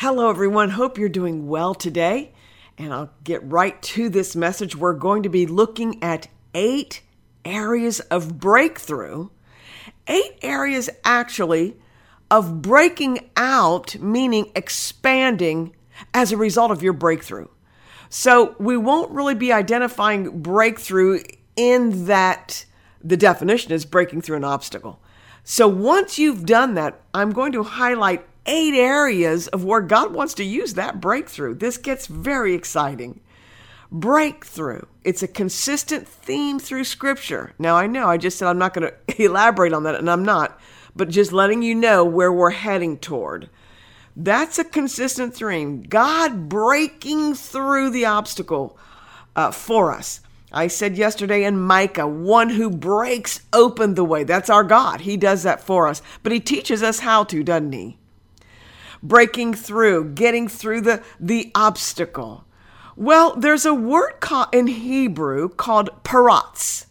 Hello, everyone. Hope you're doing well today. And I'll get right to this message. We're going to be looking at eight areas of breakthrough, eight areas actually of breaking out, meaning expanding as a result of your breakthrough. So we won't really be identifying breakthrough in that the definition is breaking through an obstacle. So once you've done that, I'm going to highlight eight areas of where God wants to use that breakthrough. This gets very exciting. Breakthrough. It's a consistent theme through Scripture. Now, I know I just said I'm not going to elaborate on that, and I'm not, but just letting you know where we're heading toward. That's a consistent theme. God breaking through the obstacle uh, for us. I said yesterday in Micah, one who breaks open the way. That's our God. He does that for us. But He teaches us how to, doesn't He? Breaking through, getting through the, the obstacle? Well, there's a word in Hebrew called parats,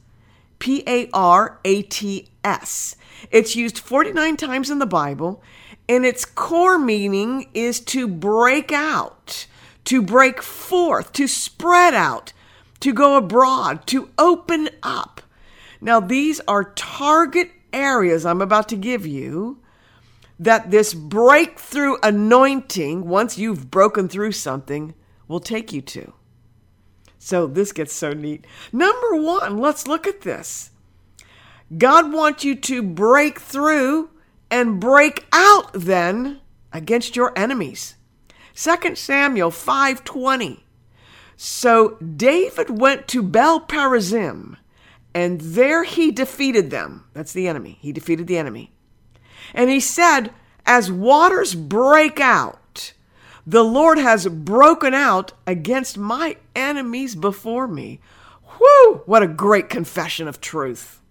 P A R A T S. It's used 49 times in the Bible, and its core meaning is to break out, to break forth, to spread out, to go abroad, to open up. Now, these are target areas I'm about to give you that this breakthrough anointing, once you've broken through something, will take you to. So this gets so neat. Number one, let's look at this. God wants you to break through and break out then against your enemies. 2 Samuel 5:20. So David went to Baal Perazim, and there he defeated them. That's the enemy. He defeated the enemy. And he said, As waters break out, the Lord has broken out against my enemies before me. Whew, what a great confession of truth.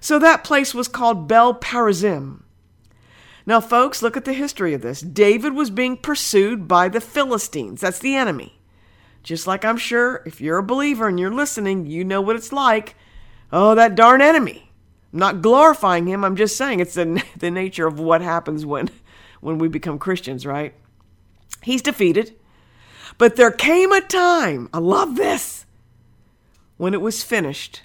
So that place was called Baal Perazim. Now, folks, look at the history of this. David was being pursued by the Philistines. That's the enemy. Just like I'm sure if you're a believer and you're listening, you know what it's like. Oh, that darn enemy. Not glorifying him. I'm just saying it's the, the nature of what happens when, when we become Christians, right? He's defeated. But there came a time, I love this, when it was finished,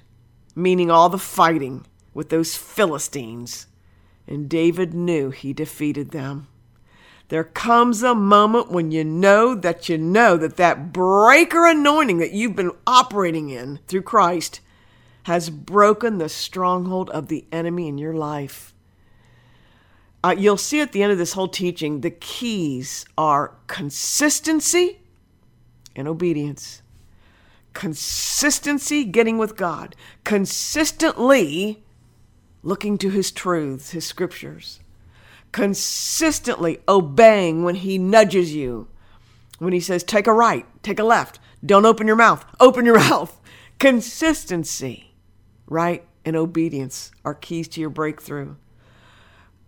meaning all the fighting with those Philistines, and David knew he defeated them. There comes a moment when you know that you know that that breaker anointing that you've been operating in through Christ has broken the stronghold of the enemy in your life. Uh, you'll see at the end of this whole teaching, the keys are consistency and obedience. Consistency, getting with God. Consistently looking to His truths, His scriptures. Consistently obeying when He nudges you. When He says, take a right, take a left. Don't open your mouth. Open your mouth. Consistency right, and obedience are keys to your breakthrough.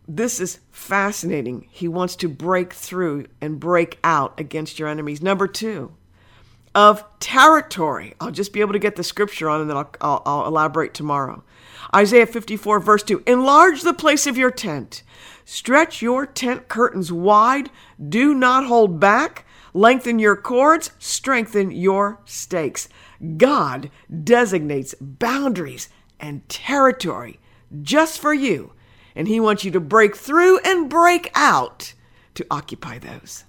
This is fascinating. He wants to break through and break out against your enemies. Number two, of territory. I'll just be able to get the scripture on and then I'll, I'll, I'll elaborate tomorrow. Isaiah 54, verse 2 Enlarge the place of your tent, stretch your tent curtains wide, do not hold back. Lengthen your cords, strengthen your stakes. God designates boundaries and territory just for you, and He wants you to break through and break out to occupy those.